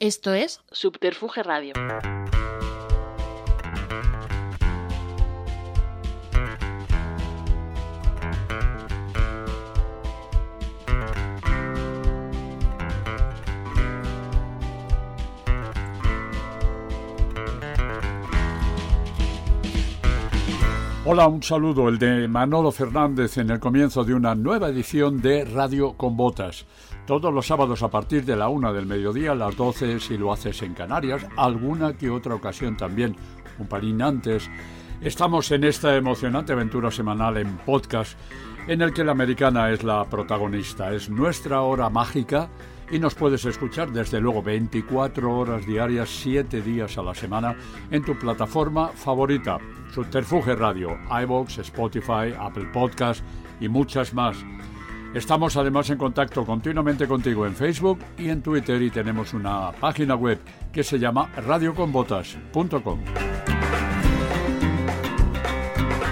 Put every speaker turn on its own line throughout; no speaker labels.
Esto es Subterfuge Radio.
Hola, un saludo, el de Manolo Fernández en el comienzo de una nueva edición de Radio con Botas. Todos los sábados a partir de la una del mediodía, las 12 si lo haces en Canarias, alguna que otra ocasión también, un palín antes. Estamos en esta emocionante aventura semanal en podcast en el que la americana es la protagonista. Es nuestra hora mágica y nos puedes escuchar desde luego 24 horas diarias, 7 días a la semana en tu plataforma favorita, Subterfuge Radio, iVoox, Spotify, Apple Podcast y muchas más. Estamos además en contacto continuamente contigo en Facebook y en Twitter y tenemos una página web que se llama radioconbotas.com.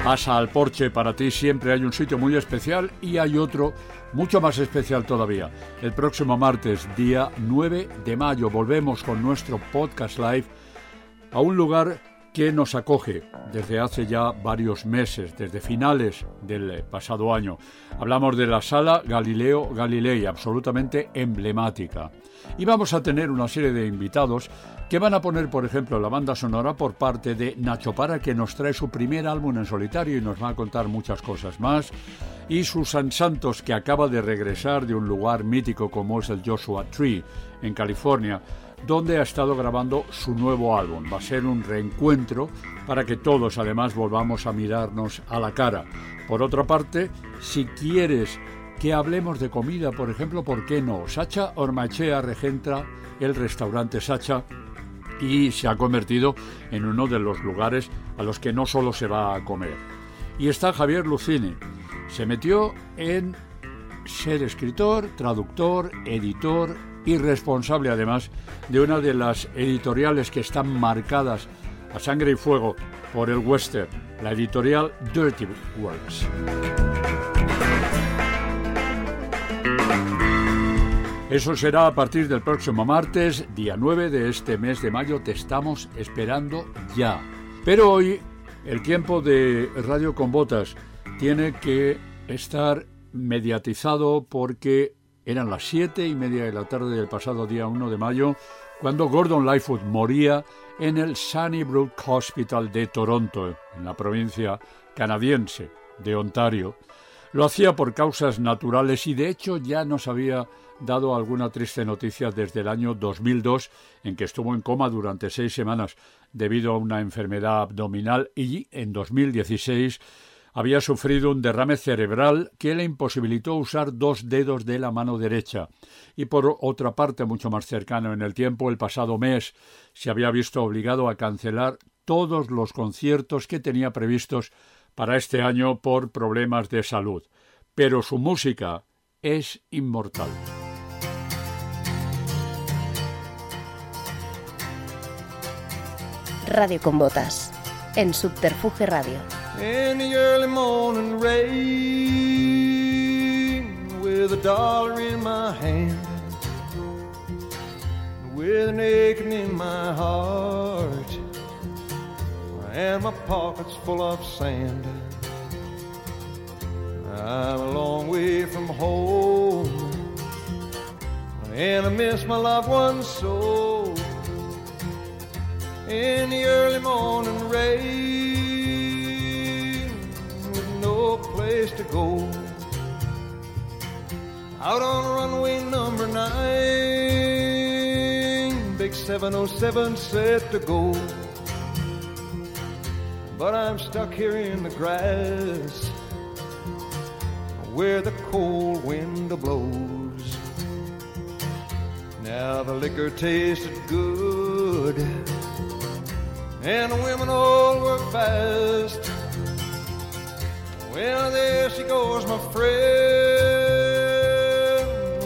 Pasa al porche, para ti siempre hay un sitio muy especial y hay otro mucho más especial todavía. El próximo martes, día 9 de mayo, volvemos con nuestro podcast live a un lugar que nos acoge desde hace ya varios meses, desde finales del pasado año. Hablamos de la sala Galileo Galilei, absolutamente emblemática. Y vamos a tener una serie de invitados que van a poner, por ejemplo, la banda sonora por parte de Nacho Para, que nos trae su primer álbum en solitario y nos va a contar muchas cosas más, y Susan Santos, que acaba de regresar de un lugar mítico como es el Joshua Tree, en California, donde ha estado grabando su nuevo álbum. Va a ser un reencuentro para que todos además volvamos a mirarnos a la cara. Por otra parte, si quieres que hablemos de comida, por ejemplo, ¿por qué no? Sacha Ormachea regenta el restaurante Sacha y se ha convertido en uno de los lugares a los que no solo se va a comer. Y está Javier Lucini. Se metió en ser escritor, traductor, editor y responsable además de una de las editoriales que están marcadas a sangre y fuego por el western, la editorial Dirty Works. Eso será a partir del próximo martes, día 9 de este mes de mayo. Te estamos esperando ya. Pero hoy el tiempo de Radio con Botas tiene que estar mediatizado porque eran las siete y media de la tarde del pasado día 1 de mayo cuando Gordon Lightfoot moría en el Sunnybrook Hospital de Toronto, en la provincia canadiense de Ontario. Lo hacía por causas naturales y de hecho ya nos había dado alguna triste noticia desde el año 2002, en que estuvo en coma durante seis semanas debido a una enfermedad abdominal y en 2016 había sufrido un derrame cerebral que le imposibilitó usar dos dedos de la mano derecha. Y por otra parte, mucho más cercano en el tiempo, el pasado mes, se había visto obligado a cancelar todos los conciertos que tenía previstos para este año por problemas de salud. Pero su música es inmortal.
Radio con Botas, en Subterfuge Radio.
In the early morning rain, with a dollar in my hand, with an aching in my heart, and my pockets full of sand. I'm a long way from home, and I miss my loved ones so in the early morning rain with no place to go. Out on runway number nine, big 707 set to go. But I'm stuck here in the grass where the cold wind blows. Now the liquor tasted good and the women all work fast. Well, there she goes, my friend.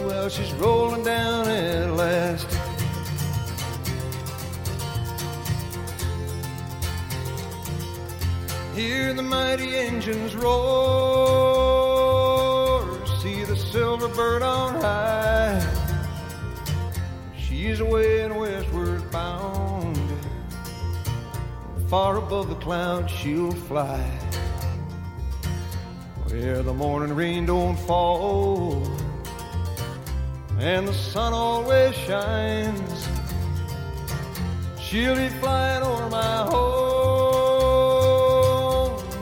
Well, she's rolling down at last. Hear the mighty engines roar, see the silver bird on high. She's away and westward Far above the clouds she'll fly. Where the morning rain don't fall. And the sun always shines. She'll be flying over my home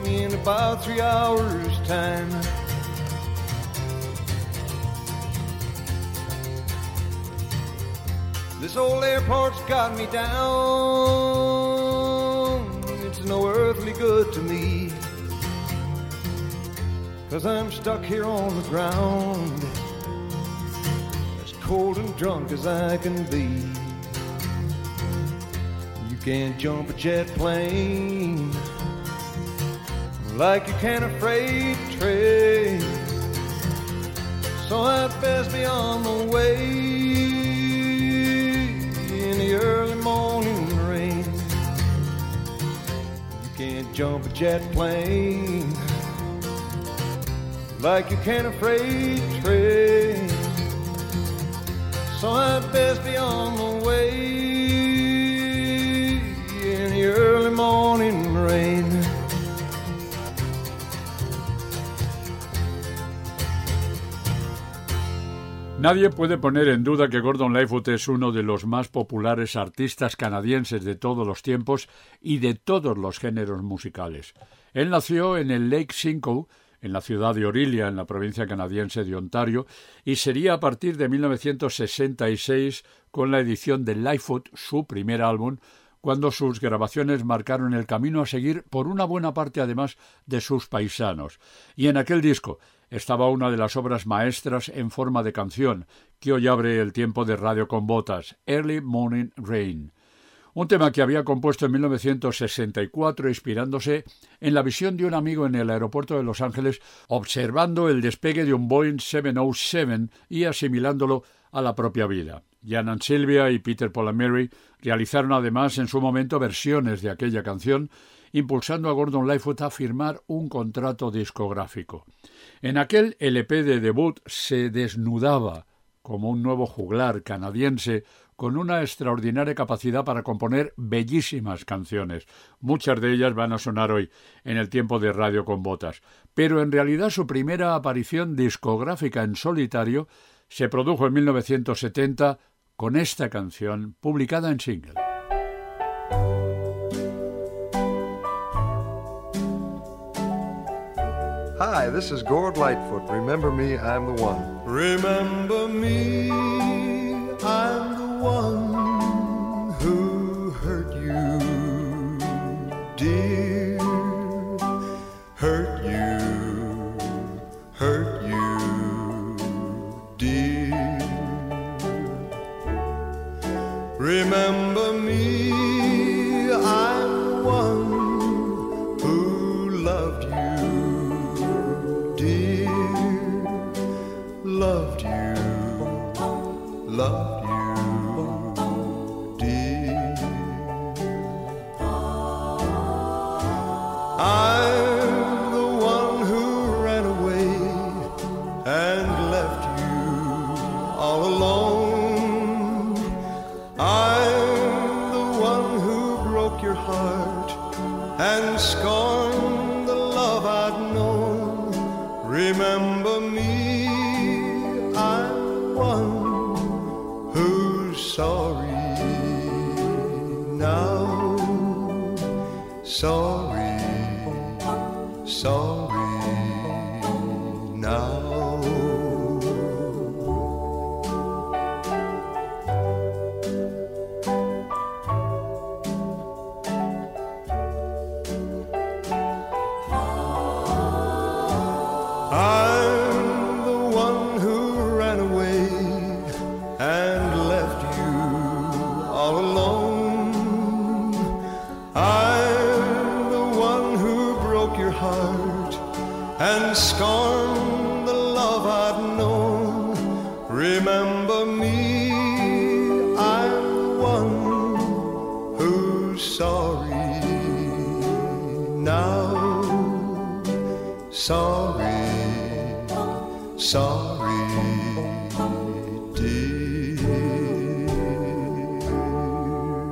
in about three hours' time. This old airport's got me down. Earthly good to me. Cause I'm stuck here on the ground. As cold and drunk as I can be You can't jump a jet plane like you can a freight train. So I'd best be on the way jump a jet plane like you can a freight train. So I'd best be on my way in the way
Nadie puede poner en duda que Gordon Lightfoot es uno de los más populares artistas canadienses de todos los tiempos y de todos los géneros musicales. Él nació en el Lake Simcoe, en la ciudad de Orillia, en la provincia canadiense de Ontario, y sería a partir de 1966, con la edición de Lightfoot, su primer álbum, cuando sus grabaciones marcaron el camino a seguir por una buena parte además de sus paisanos. Y en aquel disco estaba una de las obras maestras en forma de canción, que hoy abre el tiempo de radio con botas, Early Morning Rain. Un tema que había compuesto en 1964 inspirándose en la visión de un amigo en el aeropuerto de Los Ángeles observando el despegue de un Boeing 707 y asimilándolo a la propia vida. Jan Silvia y Peter Mary realizaron además en su momento versiones de aquella canción, impulsando a Gordon Lightfoot a firmar un contrato discográfico. En aquel LP de debut se desnudaba como un nuevo juglar canadiense con una extraordinaria capacidad para componer bellísimas canciones. Muchas de ellas van a sonar hoy en el tiempo de Radio con Botas. Pero en realidad su primera aparición discográfica en solitario se produjo en 1970 con esta canción publicada en single.
Hi, this is Gord Lightfoot. Remember me, I'm the one.
Remember me,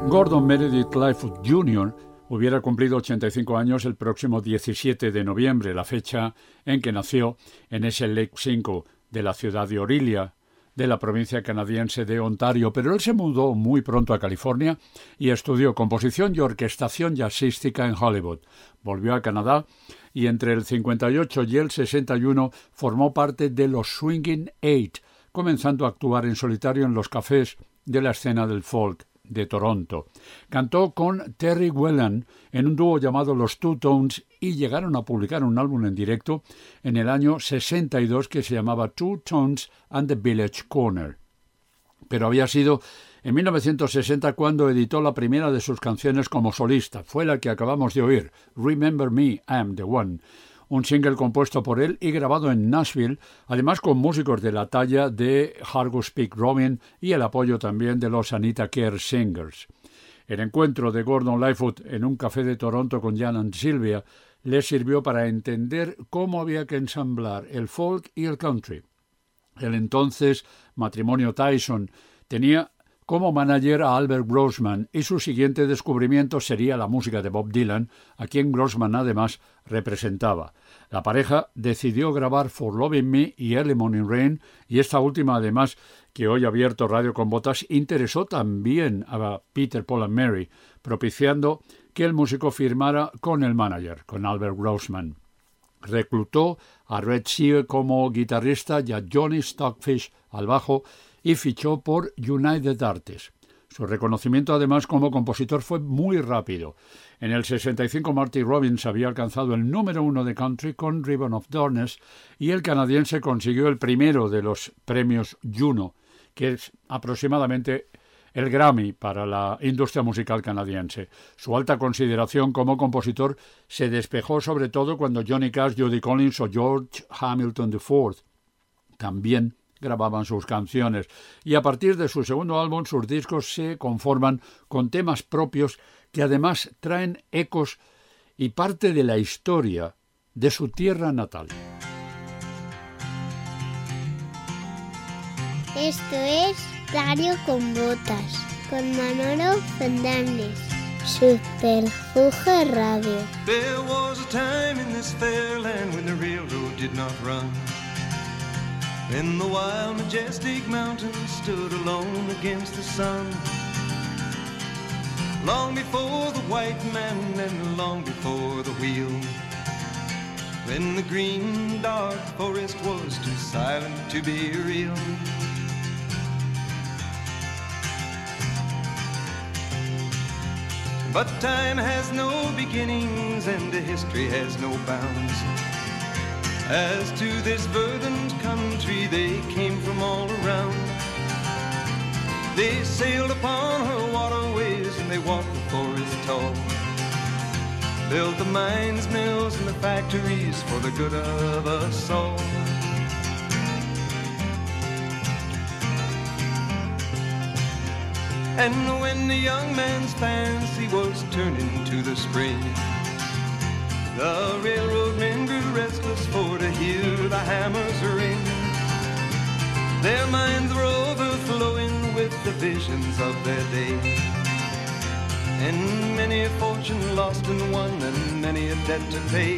Gordon Meredith Lightfoot Jr. hubiera cumplido 85 años el próximo 17 de noviembre, la fecha en que nació en ese Lake 5 de la ciudad de Orillia, de la provincia canadiense de Ontario, pero él se mudó muy pronto a California y estudió composición y orquestación jazzística en Hollywood. Volvió a Canadá y entre el 58 y el 61 formó parte de los Swinging Eight, comenzando a actuar en solitario en los cafés de la escena del folk de Toronto. Cantó con Terry Whelan en un dúo llamado Los Two Tones y llegaron a publicar un álbum en directo en el año 62 que se llamaba Two Tones and the Village Corner. Pero había sido en 1960 cuando editó la primera de sus canciones como solista. Fue la que acabamos de oír, Remember Me, I'm the One un single compuesto por él y grabado en Nashville, además con músicos de la talla de Hargus Peak Robin y el apoyo también de los Anita Kerr Singers. El encuentro de Gordon Lightfoot en un café de Toronto con Jan and Sylvia le sirvió para entender cómo había que ensamblar el folk y el country. El entonces matrimonio Tyson tenía como manager a Albert Grossman y su siguiente descubrimiento sería la música de Bob Dylan, a quien Grossman además representaba. La pareja decidió grabar For Loving Me y Early Morning Rain y esta última además que hoy ha abierto Radio con Botas interesó también a Peter Paul and Mary, propiciando que el músico firmara con el manager, con Albert Grossman. Reclutó a Red Sea como guitarrista y a Johnny Stockfish al bajo y fichó por United Artists. Su reconocimiento además como compositor fue muy rápido. En el 65 Marty Robbins había alcanzado el número uno de country con Ribbon of Darkness y el canadiense consiguió el primero de los premios Juno, que es aproximadamente el Grammy para la industria musical canadiense. Su alta consideración como compositor se despejó sobre todo cuando Johnny Cash, Judy Collins o George Hamilton IV también grababan sus canciones y a partir de su segundo álbum sus discos se conforman con temas propios que además traen ecos y parte de la historia de su tierra natal.
Esto es Radio con Botas, con Manolo Fernández. Superfuge Radio.
There was a time in this fair land when the railroad did not run. Then the wild, majestic mountains stood alone against the sun. Long before the white man and long before the wheel. When the green, dark forest was too silent to be real. But time has no beginnings and history has no bounds. As to this verdant country, they came from all around. They sailed upon her waterways and they walked the forest tall. Built the mines, mills, and the factories for the good of us all. And when the young man's fancy was turning to the spring, the railroad men grew restless for to hear the hammers ring. Their minds were overflowing with the visions of their day. And many a fortune lost and won, and many a debt to pay.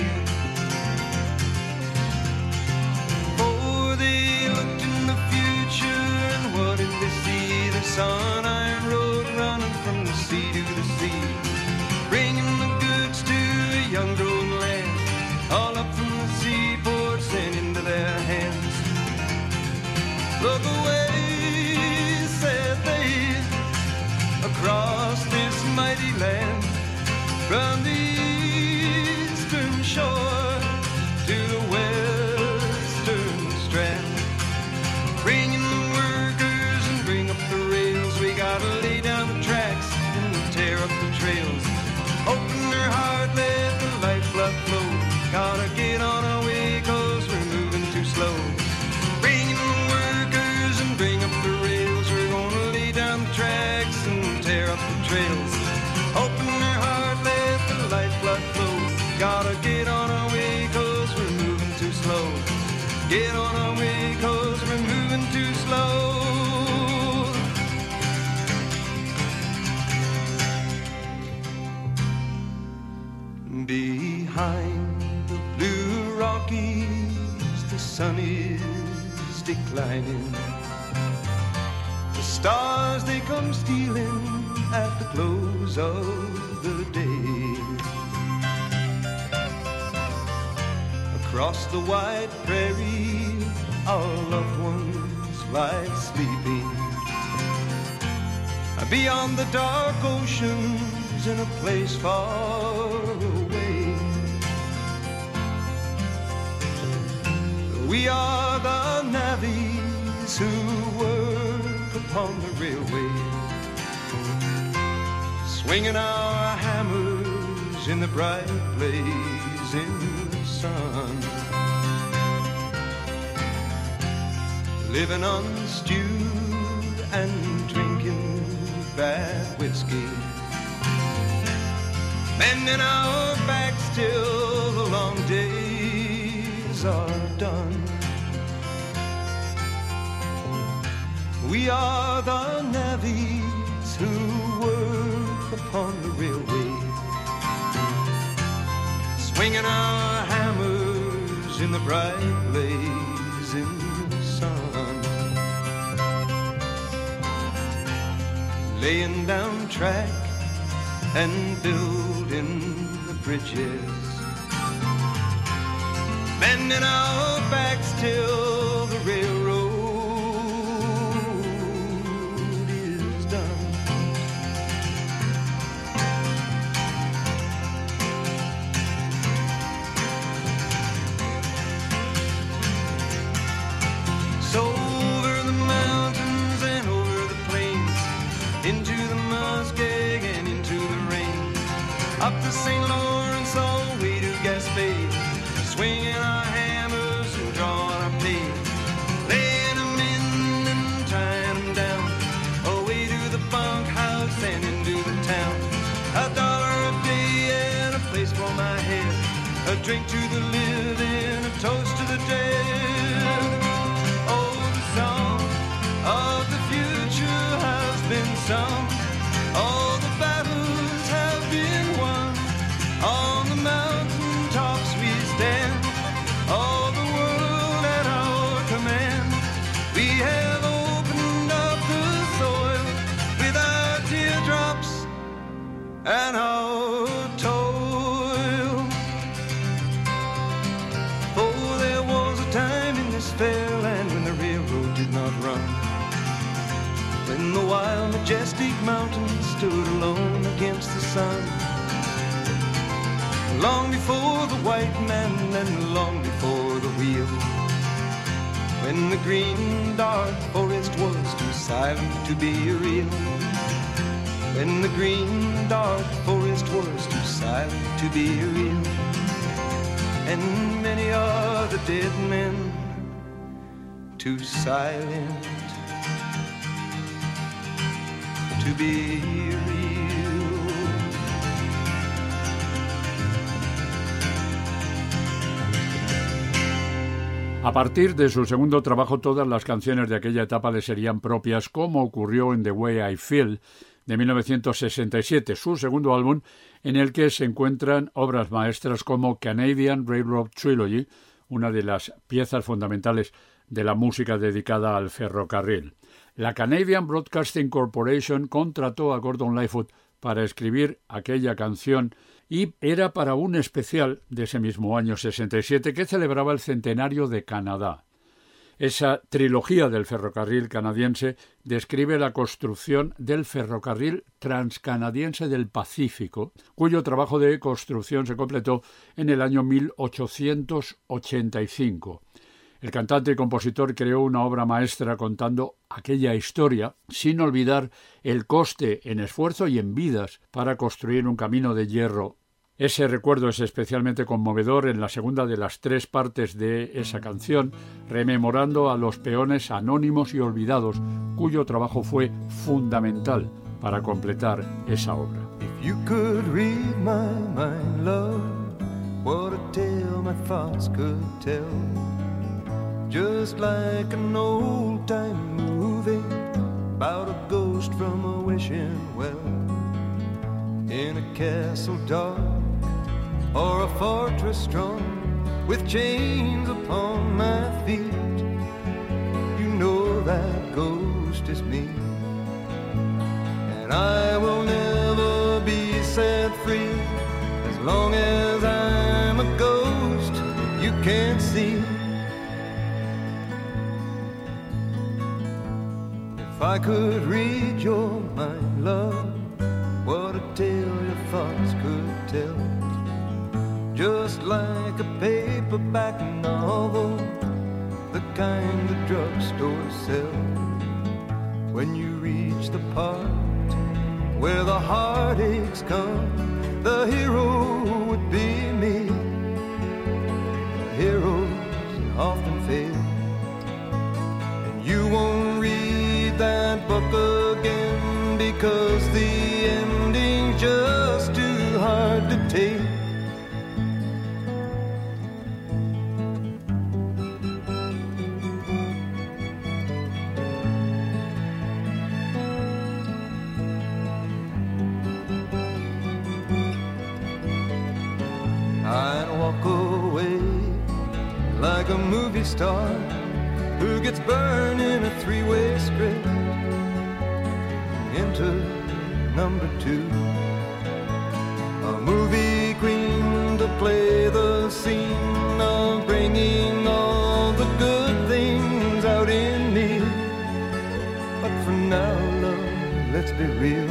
For they looked in the future, and what did they see? They saw an place far away. We are the navvies who work upon the railway, swinging our hammers in the bright blazing sun, living on stew and drinking bad whiskey. Bending our backs till the long days are done. We are the navvies who work upon the railway, swinging our hammers in the bright blazing sun. laying down track and building the bridges, bending our backs till drink to the living, majestic mountains stood alone against the sun. Long before the white man and long before the wheel. When the green, dark forest was too silent to be real. When the green, dark forest was too silent to be real and many the dead men too silent
A partir de su segundo trabajo, todas las canciones de aquella etapa le serían propias, como ocurrió en The Way I Feel de 1967, su segundo álbum, en el que se encuentran obras maestras como Canadian Railroad Trilogy, una de las piezas fundamentales de la música dedicada al ferrocarril. La Canadian Broadcasting Corporation contrató a Gordon Lightfoot para escribir aquella canción y era para un especial de ese mismo año 67 que celebraba el centenario de Canadá. Esa trilogía del ferrocarril canadiense describe la construcción del ferrocarril transcanadiense del Pacífico, cuyo trabajo de construcción se completó en el año 1885. El cantante y compositor creó una obra maestra contando aquella historia, sin olvidar el coste en esfuerzo y en vidas para construir un camino de hierro. Ese recuerdo es especialmente conmovedor en la segunda de las tres partes de esa canción, rememorando a los peones anónimos y olvidados, cuyo trabajo fue fundamental para completar esa obra.
Just like an old time movie about a ghost from a wishing well in a castle dark or a fortress strong with chains upon my feet. You know that ghost is me, and I will never be set free as long as I'm a ghost you can't see. If I could read your mind, love, what a tale your thoughts could tell. Just like a paperback novel, the kind the drugstore sell. When you reach the part where the heartaches come, the hero would be that book again because the ending's just too hard to take. I'd walk away like a movie star gets burned in a three-way script into number two. A movie queen to play the scene of bringing all the good things out in me. But for now, love, let's be real.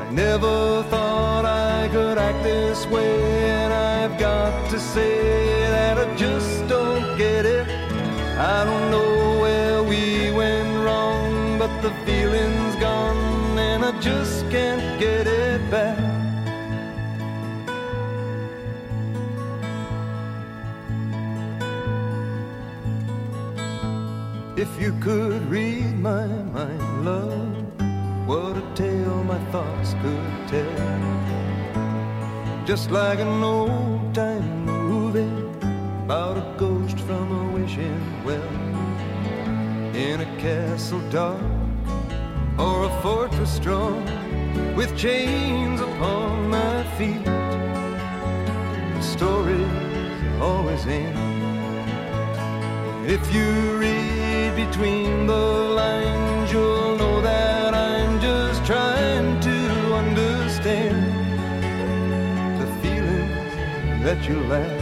I never thought I could act this way, and I've got to say I don't know where we went wrong, but the feeling's gone, and I just can't get it back. If you could read my mind, love, what a tale my thoughts could tell. Just like an old time movie about a ghost from a wishing well. In a castle dark or a fortress strong with chains upon my feet. The stories always end. If you read between the lines, you'll know that I'm just trying to understand the feelings that you lack.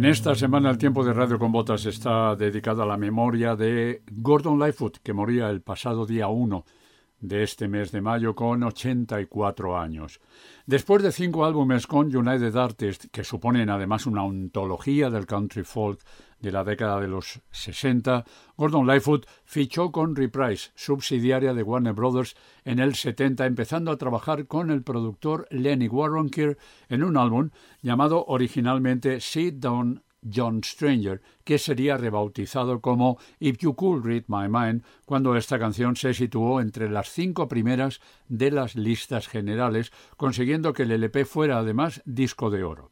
En esta semana el tiempo de Radio con Botas está dedicado a la memoria de Gordon Lightfoot, que moría el pasado día 1 de este mes de mayo con 84 años. Después de cinco álbumes con United Artists, que suponen además una ontología del country folk de la década de los 60, Gordon Lightfoot fichó con Reprise, subsidiaria de Warner Brothers, en el 70, empezando a trabajar con el productor Lenny Waronker en un álbum llamado originalmente Sit Down John Stranger, que sería rebautizado como If You Could Read My Mind, cuando esta canción se situó entre las cinco primeras de las listas generales, consiguiendo que el LP fuera además disco de oro.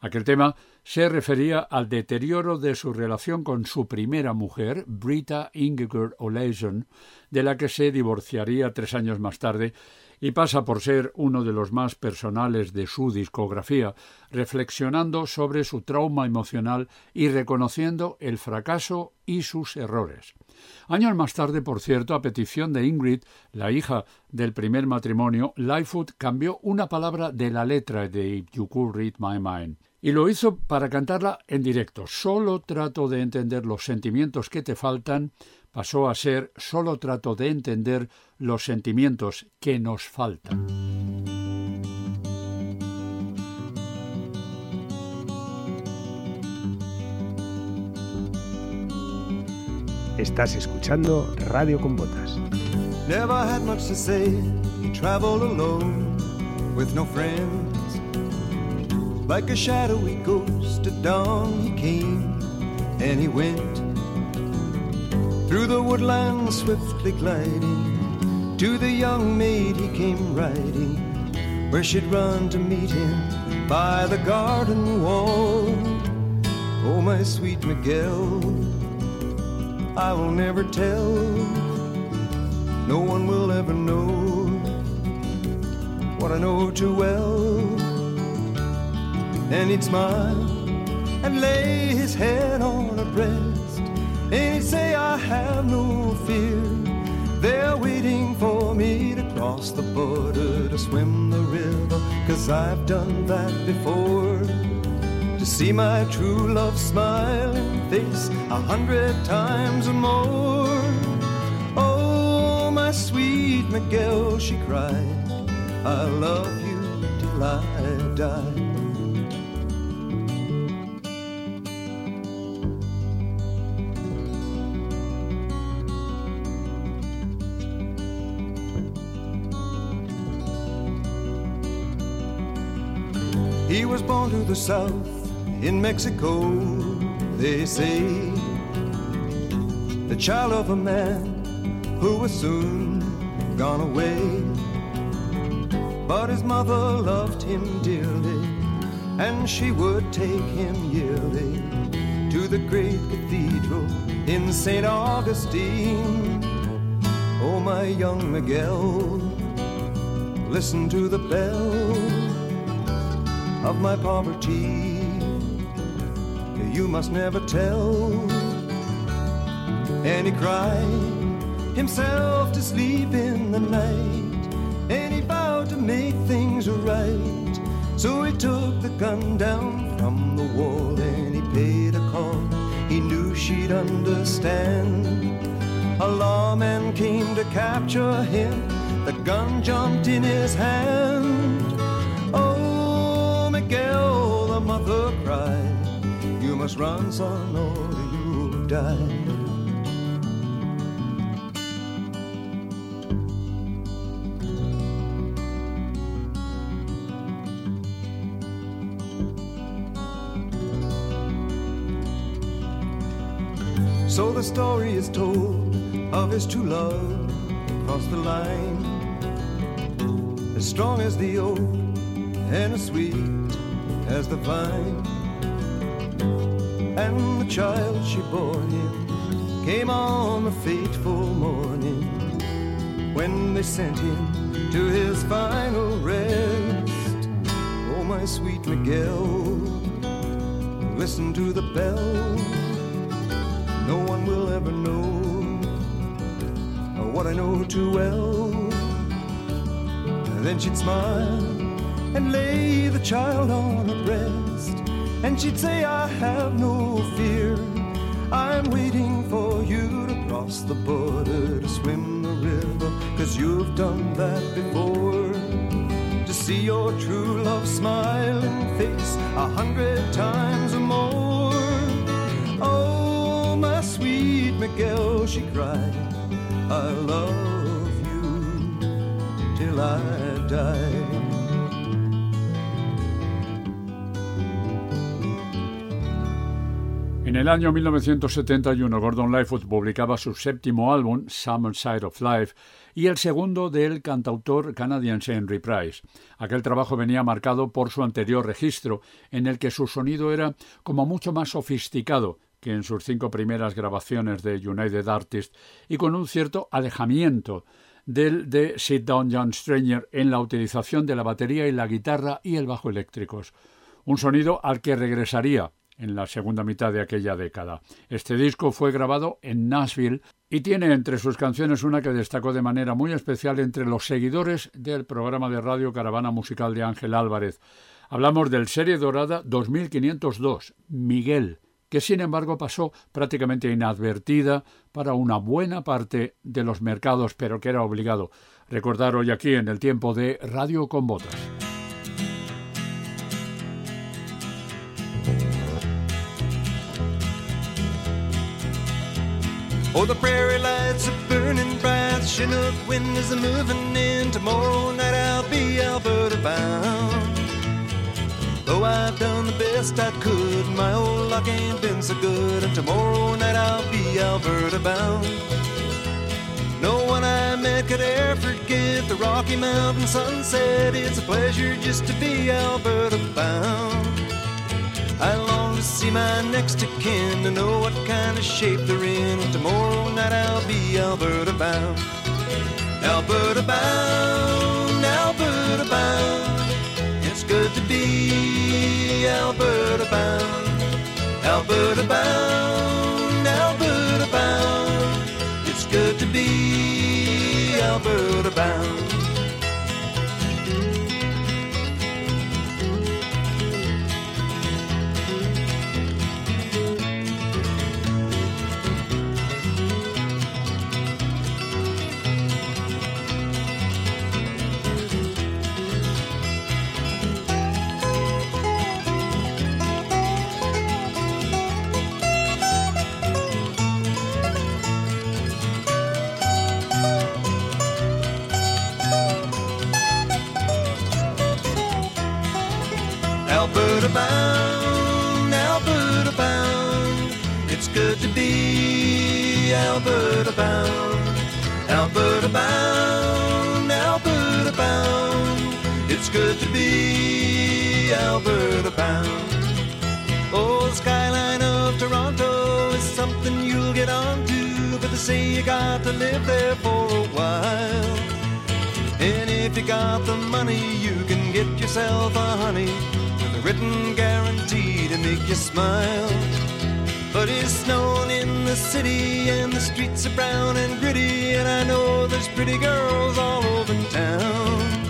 Aquel tema se refería al deterioro de su relación con su primera mujer, Brita Ingegerd Olaison, de la que se divorciaría tres años más tarde, y pasa por ser uno de los más personales de su discografía, reflexionando sobre su trauma emocional y reconociendo el fracaso y sus errores. Años más tarde, por cierto, a petición de Ingrid, la hija del primer matrimonio, Lightfoot cambió una palabra de la letra de If You Could Read My Mind. Y lo hizo para cantarla en directo. Solo trato de entender los sentimientos que te faltan pasó a ser solo trato de entender los sentimientos que nos faltan.
Estás escuchando Radio con Botas.
Never had much to say. Traveled alone with no friends. Like a shadowy ghost at dawn, he came and he went through the woodland swiftly gliding. To the young maid he came riding, where she'd run to meet him by the garden wall. Oh, my sweet Miguel, I will never tell. No one will ever know what I know too well. And he'd smile and lay his head on her breast, and he'd say, I have no fear. They're waiting for me to cross the border to swim the river, cause I've done that before. To see my true love smile smiling face a hundred times or more. Oh, my sweet Miguel, she cried, I love you till I die. Born to the south in Mexico, they say. The child of a man who was soon gone away. But his mother loved him dearly, and she would take him yearly to the great cathedral in St. Augustine. Oh, my young Miguel, listen to the bell of my poverty. You must never tell. And he cried himself to sleep in the night, and he vowed to make things right. So he took the gun down from the wall and he paid a call. He knew she'd understand. A lawman came to capture him. The gun jumped in his hand. You must run, son, or you'll die. So the story is told of his true love across the line. As strong as the oak and as sweet as the vine. And the child she bore him came on the fateful morning when they sent him to his final rest. Oh, my sweet Miguel, listen to the bell. No one will ever know what I know too well. Then she'd smile and lay the child on her breast. And she'd say, I have no fear. I'm waiting for you to cross the border to swim the river. Cause you've done that before. To see your true love smiling face a hundred times or more. Oh, my sweet Miguel, she cried, I love you till I die.
En el año 1971, Gordon Lightfoot publicaba su séptimo álbum, Summer Side of Life, y el segundo del cantautor canadiense Henry Price. Aquel trabajo venía marcado por su anterior registro, en el que su sonido era como mucho más sofisticado que en sus cinco primeras grabaciones de United Artists y con un cierto alejamiento del de Sit Down Young Stranger en la utilización de la batería y la guitarra y el bajo eléctricos. Un sonido al que regresaría en la segunda mitad de aquella década. Este disco fue grabado en Nashville y tiene entre sus canciones una que destacó de manera muy especial entre los seguidores del programa de radio Caravana Musical de Ángel Álvarez. Hablamos del Serie Dorada 2502, Miguel, que sin embargo pasó prácticamente inadvertida para una buena parte de los mercados, pero que era obligado recordar hoy aquí en el tiempo de Radio con Botas.
Oh, the prairie lights are burning bright. Chinook wind is moving in. Tomorrow night I'll be Alberta bound. Though I've done the best I could. My old luck ain't been so good, and tomorrow night I'll be Alberta bound. No one I met could ever forget the Rocky Mountain sunset. It's a pleasure just to be Alberta bound. I long to see my next of kin to know what kind of shape they're in. And tomorrow night I'll be Alberta bound. Alberta bound, Alberta bound. It's good to be Alberta bound. Alberta bound, Alberta bound. It's good to be Alberta bound. Alberta bound. Alberta bound, Alberta bound. It's good to be Alberta bound. Oh, the skyline of Toronto is something you'll get onto, but they say you got to live there for a while. And if you got the money, you can get yourself a honey with a written guarantee to make you smile. But it's snowing in the city and the streets are brown and gritty, and I know there's pretty girls all over town.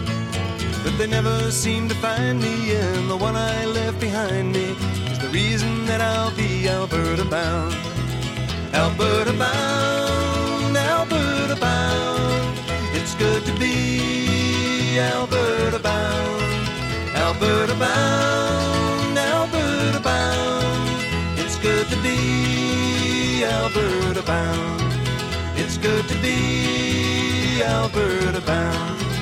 But they never seem to find me, and the one I left behind me is the reason that I'll be Alberta bound. Alberta bound, Alberta bound. It's good to be Alberta bound. Alberta bound, good to be Alberta bound. It's good to be Alberta bound.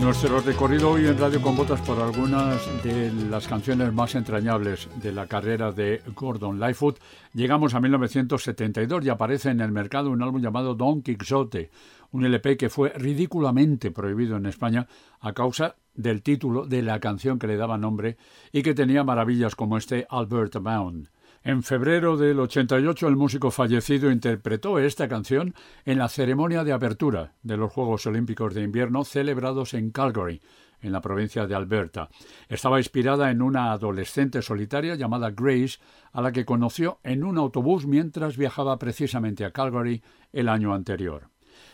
Nuestro recorrido hoy en Radio con Botas por algunas de las canciones más entrañables de la carrera de Gordon Lightfoot, llegamos a 1972 y aparece en el mercado un álbum llamado Don Quixote, un LP que fue ridículamente prohibido en España a causa del título de la canción que le daba nombre y que tenía maravillas como este Albert Bound. En febrero del 88 el músico fallecido interpretó esta canción en la ceremonia de apertura de los Juegos Olímpicos de Invierno celebrados en Calgary, en la provincia de Alberta. Estaba inspirada en una adolescente solitaria llamada Grace, a la que conoció en un autobús mientras viajaba precisamente a Calgary el año anterior.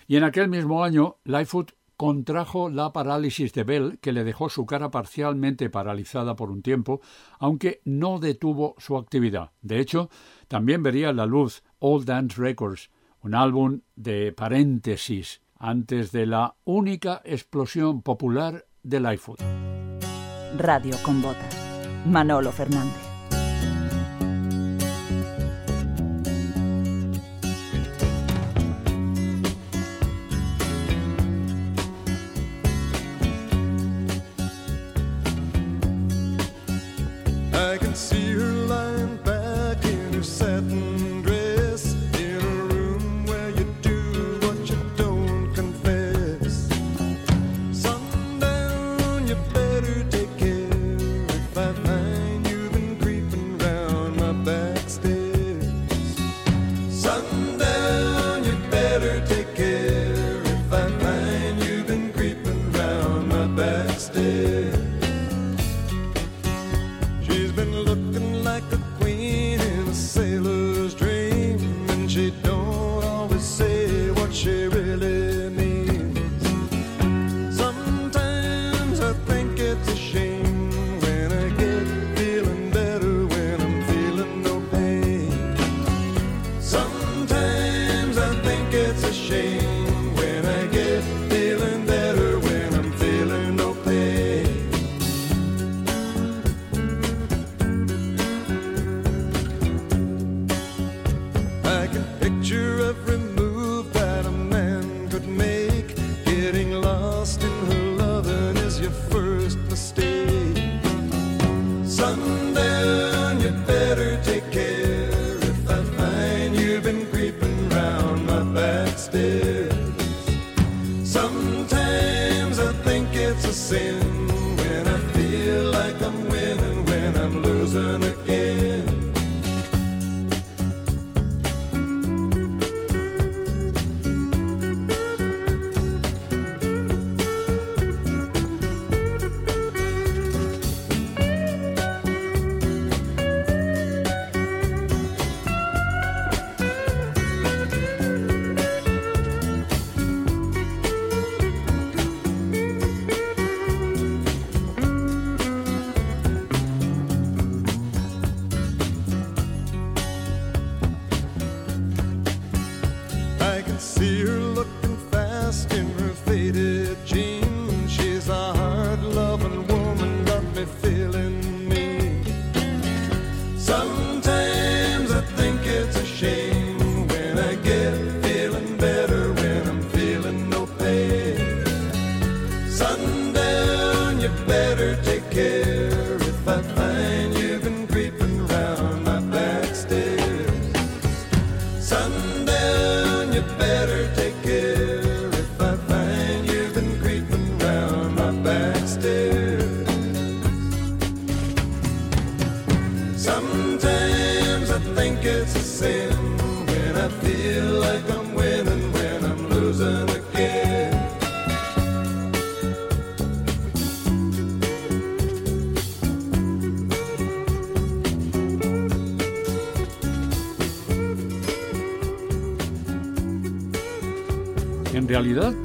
Y en aquel mismo año, Lightfoot contrajo la parálisis de Bell, que le dejó su cara parcialmente paralizada por un tiempo, aunque no detuvo su actividad. De hecho, también vería la luz Old Dance Records, un álbum de paréntesis antes de la única explosión popular de Lightfoot.
Radio con Botas. Manolo Fernández.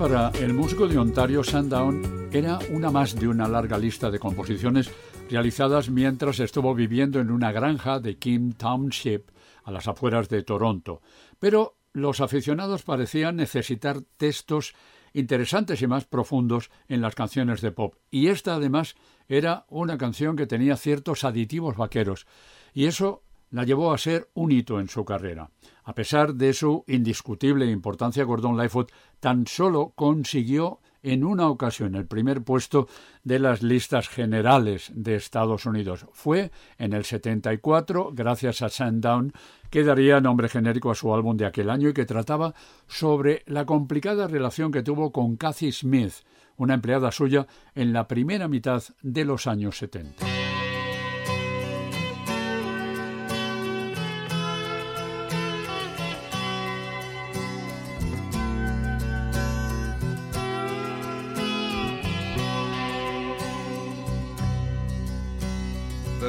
Para el músico de Ontario, Sundown era una más de una larga lista de composiciones realizadas mientras estuvo viviendo en una granja de Kim Township, a las afueras de Toronto. Pero los aficionados parecían necesitar textos interesantes y más profundos en las canciones de pop. Y esta, además, era una canción que tenía ciertos aditivos vaqueros. Y eso la llevó a ser un hito en su carrera. A pesar de su indiscutible importancia, Gordon Lightfoot tan solo consiguió en una ocasión el primer puesto de las listas generales de Estados Unidos. Fue en el 74, gracias a Sundown, que daría nombre genérico a su álbum de aquel año y que trataba sobre la complicada relación que tuvo con Cathy Smith, una empleada suya en la primera mitad de los años 70.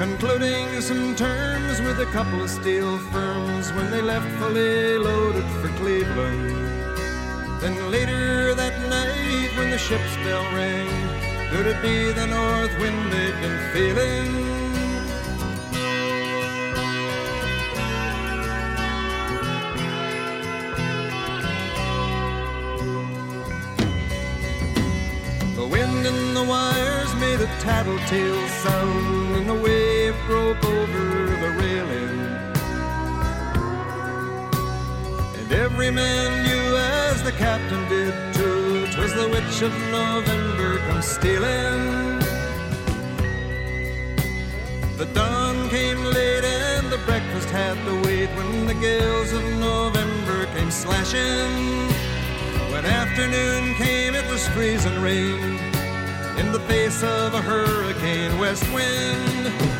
Concluding some terms with a couple of steel firms when they left fully loaded for Cleveland. Then later that night when the ship's bell rang, could it be the north wind they'd been feeling? The wind in the wires made a tattletale sound, and the wave broke over the railing. And every man knew, as the captain did too, 'twas the witch of November come stealing. The dawn came late and the breakfast had to wait when the gales of November came slashing. When afternoon came, it was freezing rain in the face of a hurricane west wind.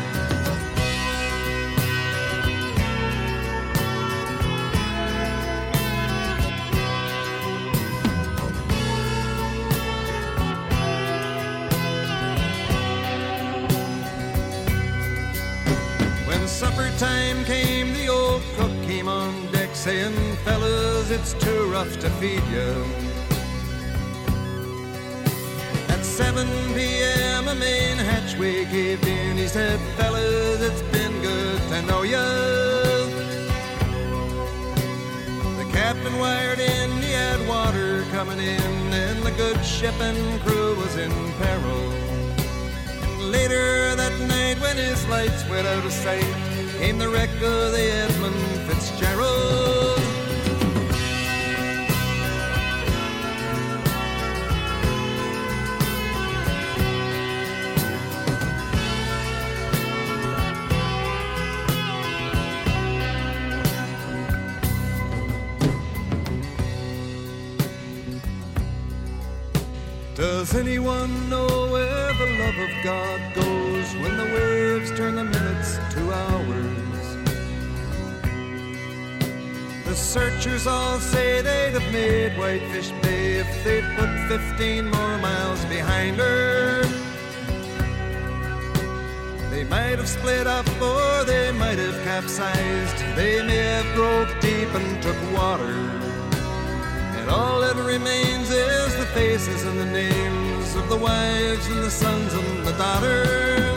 Time came, the old cook came on deck saying, Fellas, it's too rough to feed you. At 7 p.m., a main hatchway caved in. He said, Fellas, it's been good to know ya. The captain wired in, he had water coming in, and the good ship and crew was in peril. Later that night, when his lights went out of sight, came the wreck of the Edmund Fitzgerald. Does anyone know where the love of God goes when the waves turn the searchers all say they'd have made Whitefish Bay if they'd put 15 more miles behind her. They might have split up or they might have capsized. They may have broke deep and took water. And all that remains is the faces and the names of the wives and the sons and the daughters.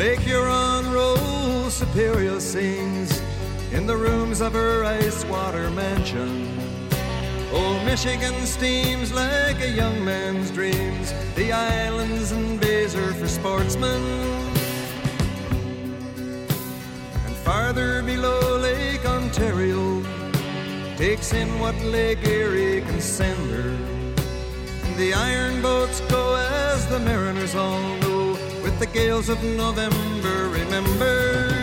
Lake Huron rolls, Superior sings in the rooms of her ice water mansion. Old Michigan steams like a young man's dreams. The islands and bays are for sportsmen. And farther below Lake Ontario takes in what Lake Erie can send her. The iron boats go as the mariners all know, the gales of November remembered.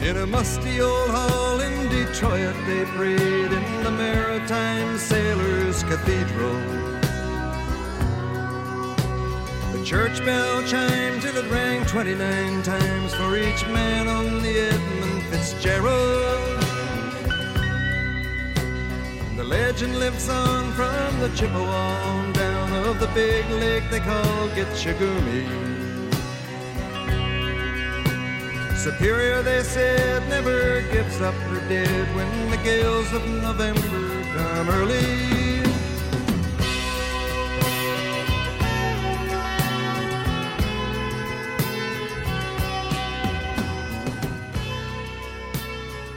In a musty old hall Detroit, they prayed in the Maritime Sailors Cathedral. The church bell chimed till it rang 29 times for each man on the Edmund Fitzgerald. And the legend lives on from the Chippewa down of the big lake they call Gitche Gumee. Superior, they said, never gives up dead when the gales of November come early.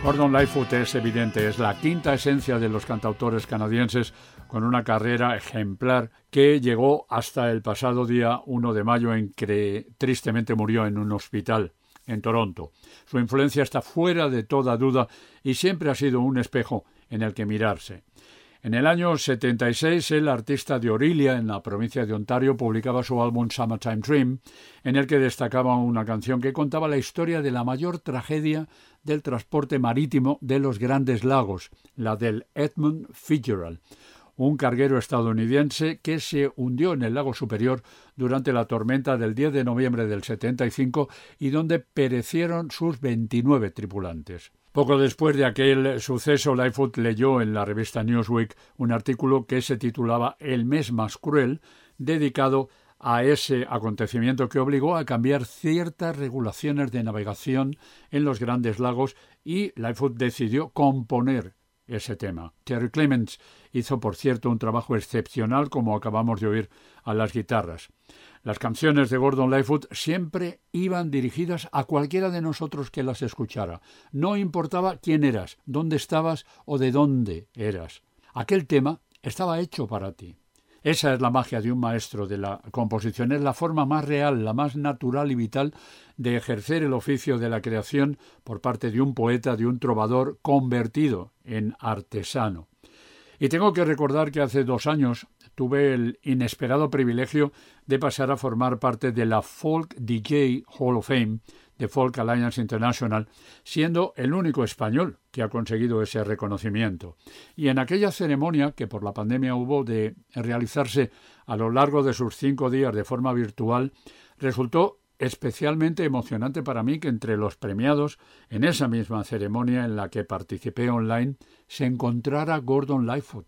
Gordon Lightfoot es evidente, es la quinta esencia de los cantautores canadienses con una carrera ejemplar que llegó hasta el pasado día 1 de mayo en que tristemente murió en un hospital en Toronto. Su influencia está fuera de toda duda y siempre ha sido un espejo en el que mirarse. En el año 76, el artista de Orillia, en la provincia de Ontario, publicaba su álbum Summertime Dream, en el que destacaba una canción que contaba la historia de la mayor tragedia del transporte marítimo de los Grandes Lagos, la del Edmund Fitzgerald, un carguero estadounidense que se hundió en el lago superior durante la tormenta del 10 de noviembre del 75 y donde perecieron sus 29 tripulantes. Poco después de aquel suceso, Lightfoot leyó en la revista Newsweek un artículo que se titulaba El mes más cruel, dedicado a ese acontecimiento que obligó a cambiar ciertas regulaciones de navegación en los grandes lagos y Lightfoot decidió componer ese tema. Terry Clements hizo, por cierto, un trabajo excepcional, como acabamos de oír, a las guitarras. Las canciones de Gordon Lightfoot siempre iban dirigidas a cualquiera de nosotros que las escuchara. No importaba quién eras, dónde estabas o de dónde eras. Aquel tema estaba hecho para ti. Esa es la magia de un maestro de la composición, es la forma más real, la más natural y vital de ejercer el oficio de la creación por parte de un poeta, de un trovador convertido en artesano. Y tengo que recordar que hace dos años tuve el inesperado privilegio de pasar a formar parte de la Folk DJ Hall of Fame de Folk Alliance International, siendo el único español que ha conseguido ese reconocimiento. Y en aquella ceremonia, que por la pandemia hubo de realizarse a lo largo de sus cinco días de forma virtual, resultó especialmente emocionante para mí que entre los premiados en esa misma ceremonia en la que participé online se encontrara Gordon Lightfoot,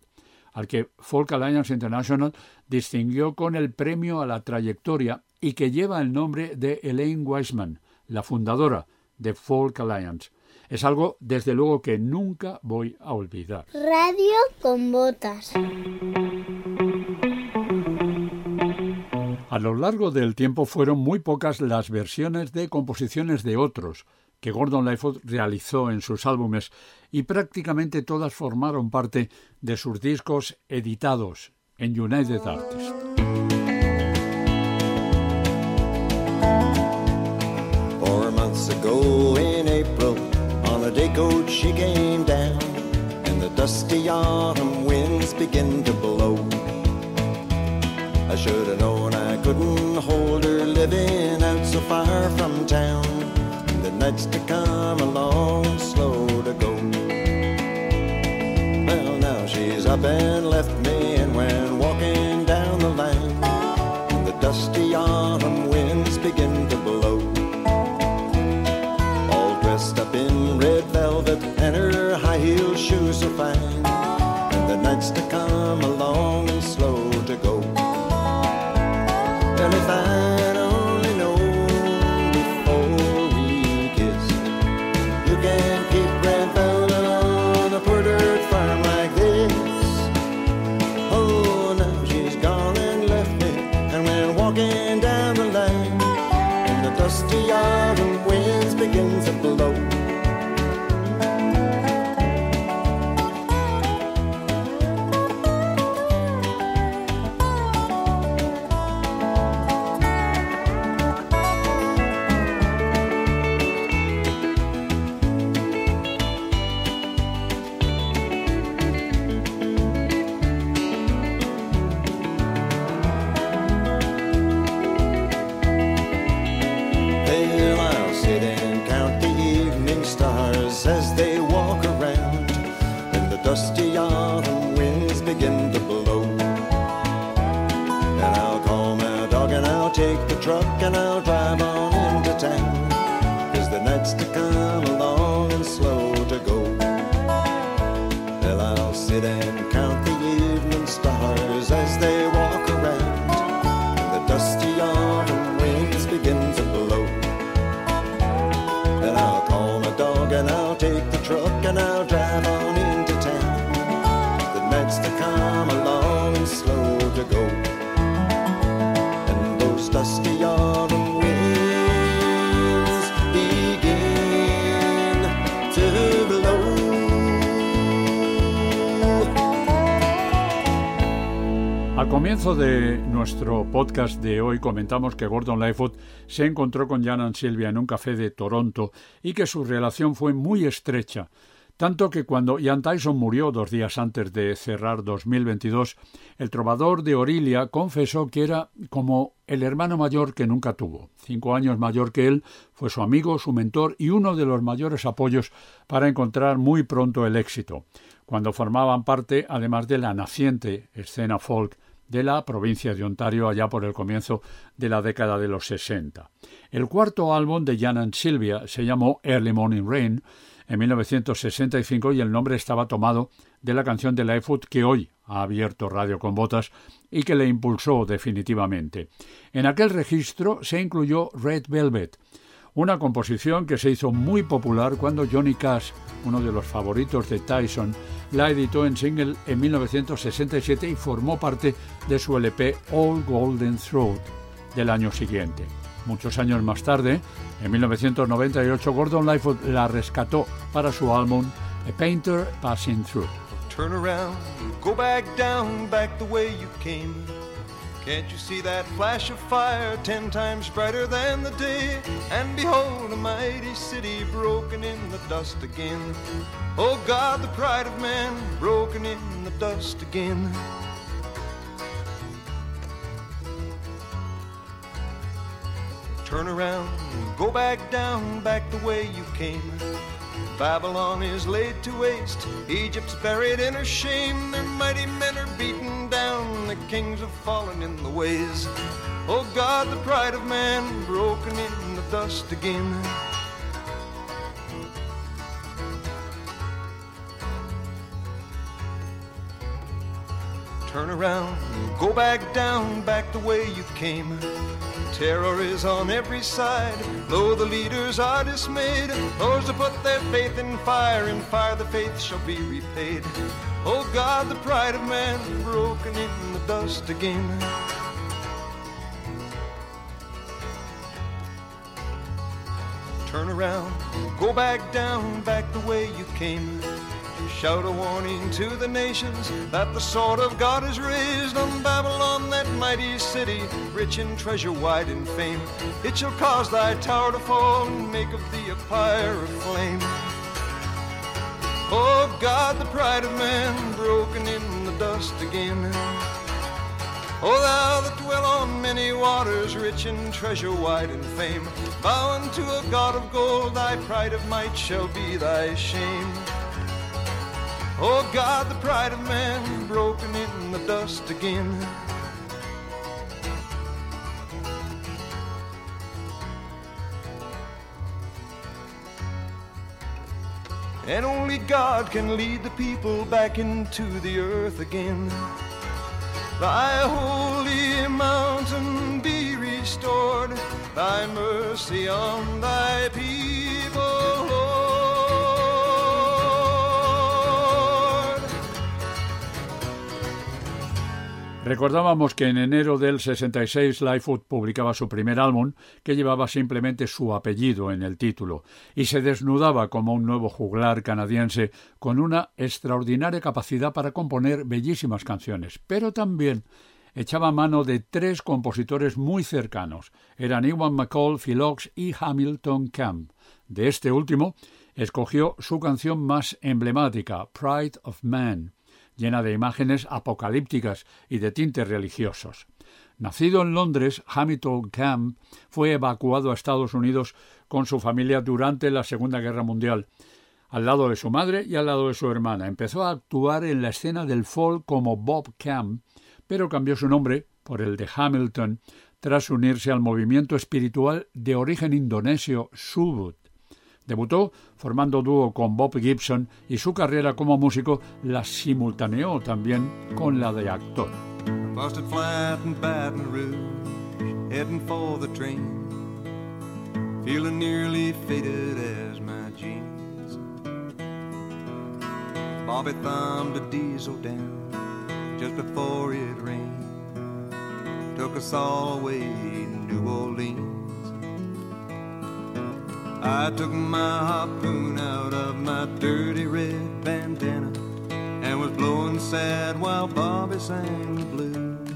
al que Folk Alliance International distinguió con el premio a la trayectoria y que lleva el nombre de Elaine Wiseman, la fundadora de Folk Alliance. Es algo, desde luego, que nunca voy a olvidar.
Radio con botas.
A lo largo del tiempo fueron muy pocas las versiones de composiciones de otros que Gordon Lightfoot realizó en sus álbumes y prácticamente todas formaron parte de sus discos editados en United Artists.
Ago in April, on a day coach she came down, and the dusty autumn winds begin to blow. I should have known I couldn't hold her living out so far from town. The nights to come along slow to go.
Well, now she's up and left me as they walk around, in the dusty
Comienzo de nuestro podcast de hoy comentamos que Gordon Lightfoot se encontró con Jan and Sylvia en un café de Toronto y que su relación fue muy estrecha, tanto que cuando Ian Tyson murió dos días antes de cerrar 2022, el trovador de Orilia confesó que era como el hermano mayor que nunca tuvo. Cinco años mayor que él, fue su amigo, su mentor y uno de los mayores apoyos para encontrar muy pronto el éxito, cuando formaban parte, además de la naciente escena folk, de la provincia de Ontario allá por el comienzo de la década de los 60. El cuarto álbum de Jan and Sylvia se llamó Early Morning Rain en 1965 y el nombre estaba tomado de la canción de Lightfoot que hoy ha abierto Radio con Botas y que le impulsó definitivamente. En aquel registro se incluyó Red Velvet, una composición que se hizo muy popular cuando Johnny Cash, uno de los favoritos de Tyson, la editó en single en 1967 y formó parte de su LP All Golden Throat del año siguiente. Muchos años más tarde, en 1998, Gordon Lightfoot la rescató para su álbum A Painter Passing Through.
Turn around, go back down, back the way you came. Can't you see that flash of fire ten times brighter than the day? And behold, a mighty city broken in the dust again. Oh God, the pride of man broken in the dust again. Turn around, go back down, back the way you came. Babylon is laid to waste, Egypt's buried in her shame. Their mighty men are beaten down, the kings have fallen in the ways. Oh God, the pride of man broken in the dust again. Turn around, go back down, back the way you came. Terror is on every side, though the leaders are dismayed. Those who put their faith in fire, in fire the faith shall be repaid. Oh God, the pride of man broken in the dust again. Turn around, go back down, back the way you came. Shout a warning to the nations that the sword of God is raised on Babylon, that mighty city, rich in treasure, wide in fame. It shall cause thy tower to fall and make of thee a pyre of flame. Oh God, the pride of man broken in the dust again. O thou that dwell on many waters, rich in treasure, wide in fame, bow unto a God of gold, thy pride of might shall be thy shame. Oh God, the pride of man broken in the dust again. And only God can lead the people back into the earth again. Thy holy mountain be restored, thy mercy on thy people,
Recordábamos que en enero del 66 Lightfoot publicaba su primer álbum que llevaba simplemente su apellido en el título y se desnudaba como un nuevo juglar canadiense con una extraordinaria capacidad para componer bellísimas canciones, pero también echaba mano de tres compositores muy cercanos. Eran Ewan McCall, Phil Ox y Hamilton Camp. De este último, escogió su canción más emblemática, Pride of Man, llena de imágenes apocalípticas y de tintes religiosos. Nacido en Londres, Hamilton Camp fue evacuado a Estados Unidos con su familia durante la Segunda Guerra Mundial. Al lado de su madre y al lado de su hermana. Empezó a actuar en la escena del folk como Bob Camp, pero cambió su nombre por el de Hamilton tras unirse al movimiento espiritual de origen indonesio Subud. Debutó formando dúo con Bob Gibson y su carrera como músico la simultaneó también con la de actor.
Bobby thumbed a diesel down just before it rained. Took us all away to New Orleans. I took my harpoon out of my dirty red bandana and was blowing sad while Bobby sang the blues.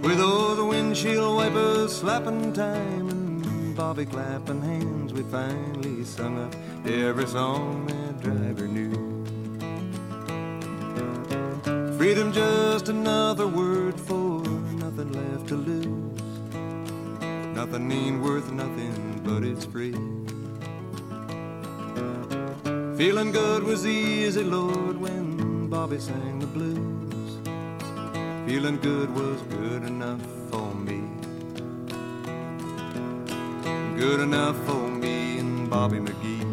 With those windshield wipers slapping time and Bobby clapping hands, we finally sung up every song that driver knew. Freedom just another word for nothing left to lose. Ain't worth nothing, but it's free. Feeling good was easy, Lord, when Bobby sang the blues. Feeling good was good enough for me. Good enough for me and Bobby McGee.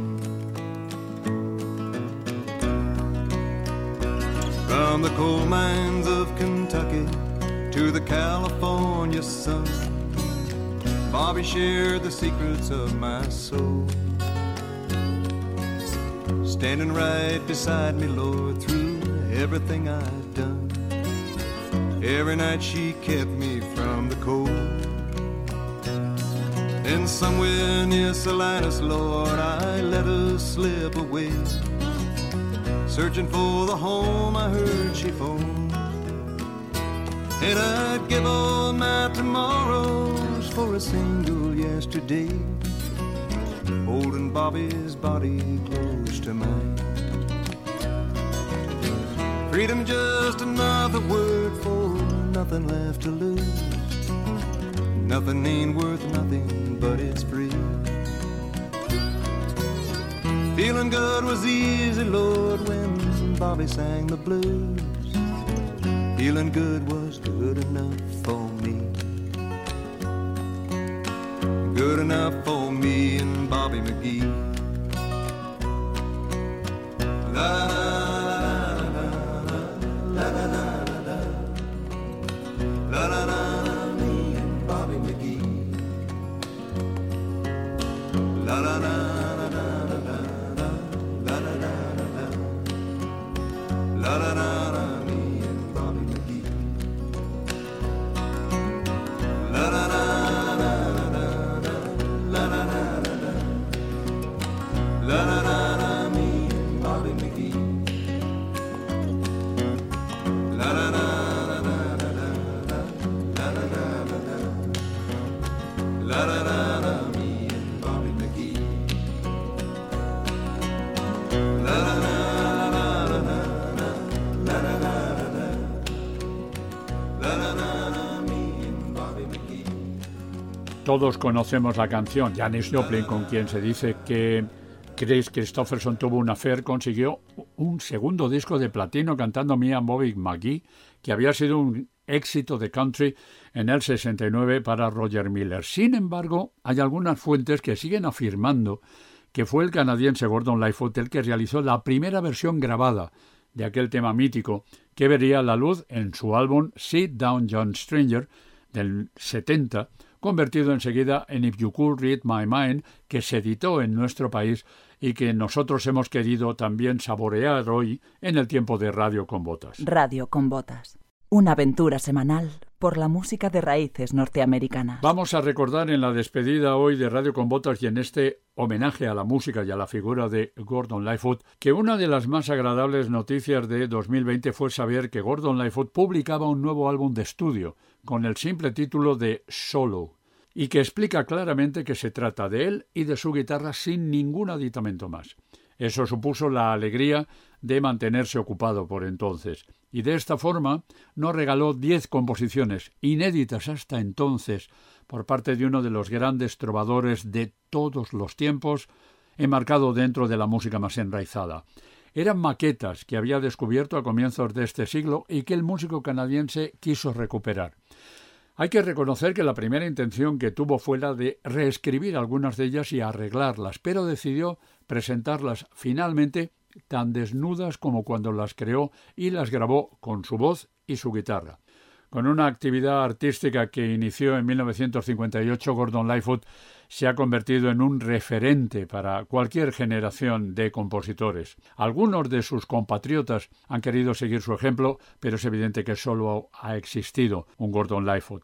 From the coal mines of Kentucky to the California sun, Bobby shared the secrets of my soul. Standing right beside me, Lord, through everything I've done. Every night she kept me from the cold. And somewhere near Salinas, Lord, I let her slip away. Searching for the home I heard she phoned. And I'd give all my for a single yesterday. Holding Bobby's body close to mine. Freedom just another word for nothing left to lose. Nothing ain't worth nothing, but it's free. Feeling good was easy, Lord, when Bobby sang the blues. Feeling good was good enough for Good enough for me and Bobby McGee. La
Todos conocemos la canción, Janis Joplin, con quien se dice que Chris Christopherson tuvo un affair, consiguió un segundo disco de platino cantando Mia Bobby McGee, que había sido un éxito de country en el 69 para Roger Miller. Sin embargo, hay algunas fuentes que siguen afirmando que fue el canadiense Gordon Lightfoot el que realizó la primera versión grabada de aquel tema mítico que vería la luz en su álbum Sit Down John Stranger del 70, convertido enseguida en If You Could Read My Mind, que se editó en nuestro país y que nosotros hemos querido también saborear hoy en el tiempo de Radio con Botas.
Radio con Botas. Una aventura semanal por la música de raíces norteamericanas.
Vamos a recordar en la despedida hoy de Radio con Botas y en este homenaje a la música y a la figura de Gordon Lightfoot que una de las más agradables noticias de 2020 fue saber que Gordon Lightfoot publicaba un nuevo álbum de estudio con el simple título de Solo y que explica claramente que se trata de él y de su guitarra sin ningún aditamento más. Eso supuso la alegría de mantenerse ocupado por entonces, y de esta forma nos regaló diez composiciones, inéditas hasta entonces, por parte de uno de los grandes trovadores de todos los tiempos, enmarcado dentro de la música más enraizada. Eran maquetas que había descubierto a comienzos de este siglo y que el músico canadiense quiso recuperar. Hay que reconocer que la primera intención que tuvo fue la de reescribir algunas de ellas y arreglarlas, pero decidió presentarlas finalmente tan desnudas como cuando las creó y las grabó con su voz y su guitarra. Con una actividad artística que inició en 1958, Gordon Lightfoot se ha convertido en un referente para cualquier generación de compositores. Algunos de sus compatriotas han querido seguir su ejemplo, pero es evidente que solo ha existido un Gordon Lightfoot.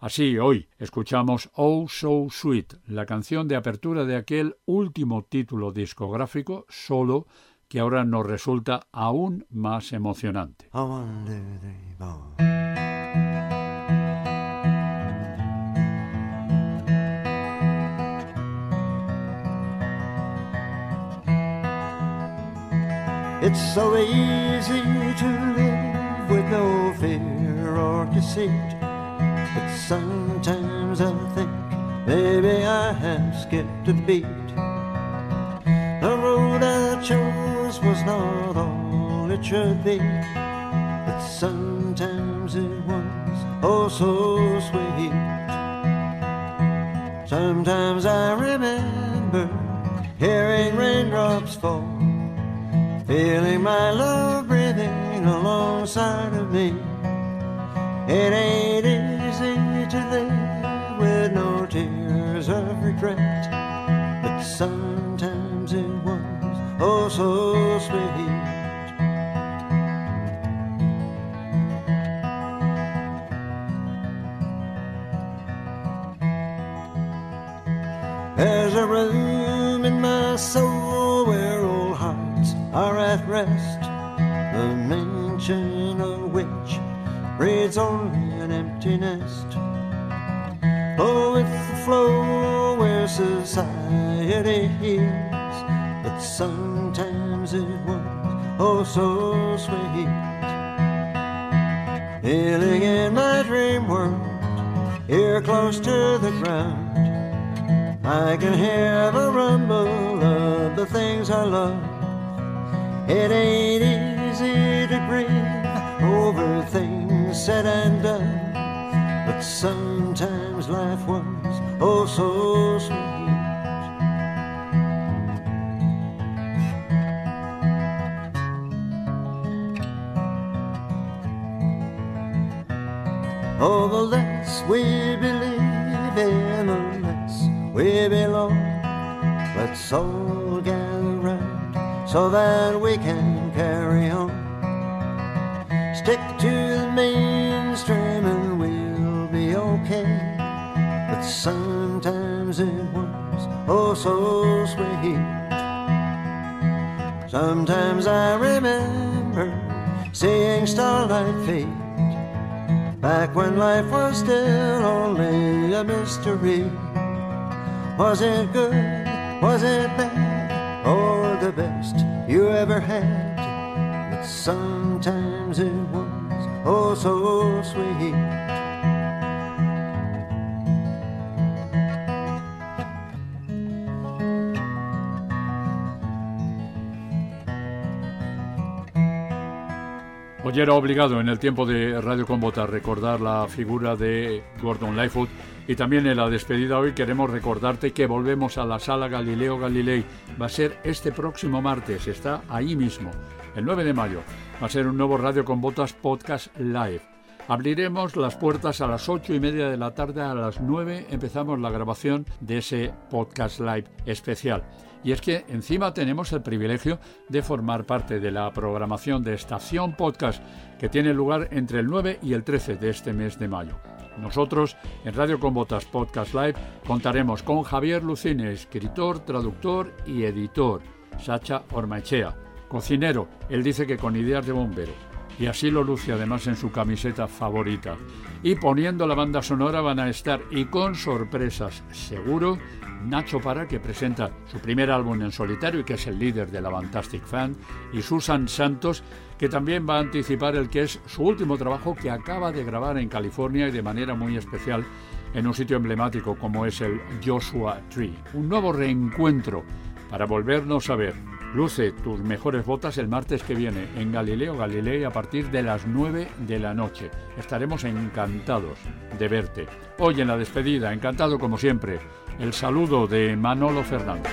Así, hoy escuchamos Oh So Sweet, la canción de apertura de aquel último título discográfico, solo, que ahora nos resulta aún más emocionante.
It's so easy to live with no fear or deceit. But sometimes I think maybe I have skipped a beat. The road I chose was not all it should be. But sometimes it was oh so sweet. Sometimes I remember hearing raindrops fall feeling my love breathing alongside of me. It ain't easy to live with no tears of regret, but was oh so sweet. There's a room in my soul where old hearts are at rest, the mention of which breeds only an empty nest. Oh, with the flow where society sometimes it was oh so sweet. Healing in my dream world, here close to the ground. I can hear the rumble of the things I love. It ain't easy to grieve over things said and done, but sometimes life was oh so sweet. Oh, the less we believe in, the less we belong. Let's all gather round so that we can carry on. Stick to the mainstream and we'll be okay. But sometimes it was oh so sweet. Sometimes I remember seeing starlight fade back when life was still only a mystery. Was it good? Was it bad? Or the best you ever had? But sometimes it was oh so sweet.
Hoy era obligado en el tiempo de Radio con Botas recordar la figura de Gordon Lightfoot y también en la despedida hoy queremos recordarte que volvemos a la sala Galileo Galilei. Va a ser este próximo martes, está ahí mismo, el 9 de mayo. Va a ser un nuevo Radio con Botas Podcast Live. Abriremos las puertas a las ocho y media de la tarde, a las 9 empezamos la grabación de ese podcast live especial. Y es que encima tenemos el privilegio de formar parte de la programación de Estación Podcast que tiene lugar entre el 9 y el 13 de este mes de mayo. Nosotros, en Radio con Botas Podcast Live, contaremos con Javier Lucine, escritor, traductor y editor, Sacha Ormaechea, cocinero, él dice que con ideas de bombero, y así lo luce además en su camiseta favorita. Y poniendo la banda sonora van a estar, y con sorpresas, seguro, Nacho Para, que presenta su primer álbum en solitario y que es el líder de la Fantastic Fan, y Susan Santos, que también va a anticipar el que es su último trabajo que acaba de grabar en California y de manera muy especial en un sitio emblemático como es el Joshua Tree. Un nuevo reencuentro para volvernos a ver. Luce tus mejores botas el martes que viene en Galileo Galilei a partir de las 9 de la noche. Estaremos encantados de verte. Hoy en la despedida, encantado como siempre, el saludo de Manolo Fernández.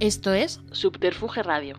Esto es Subterfuge Radio.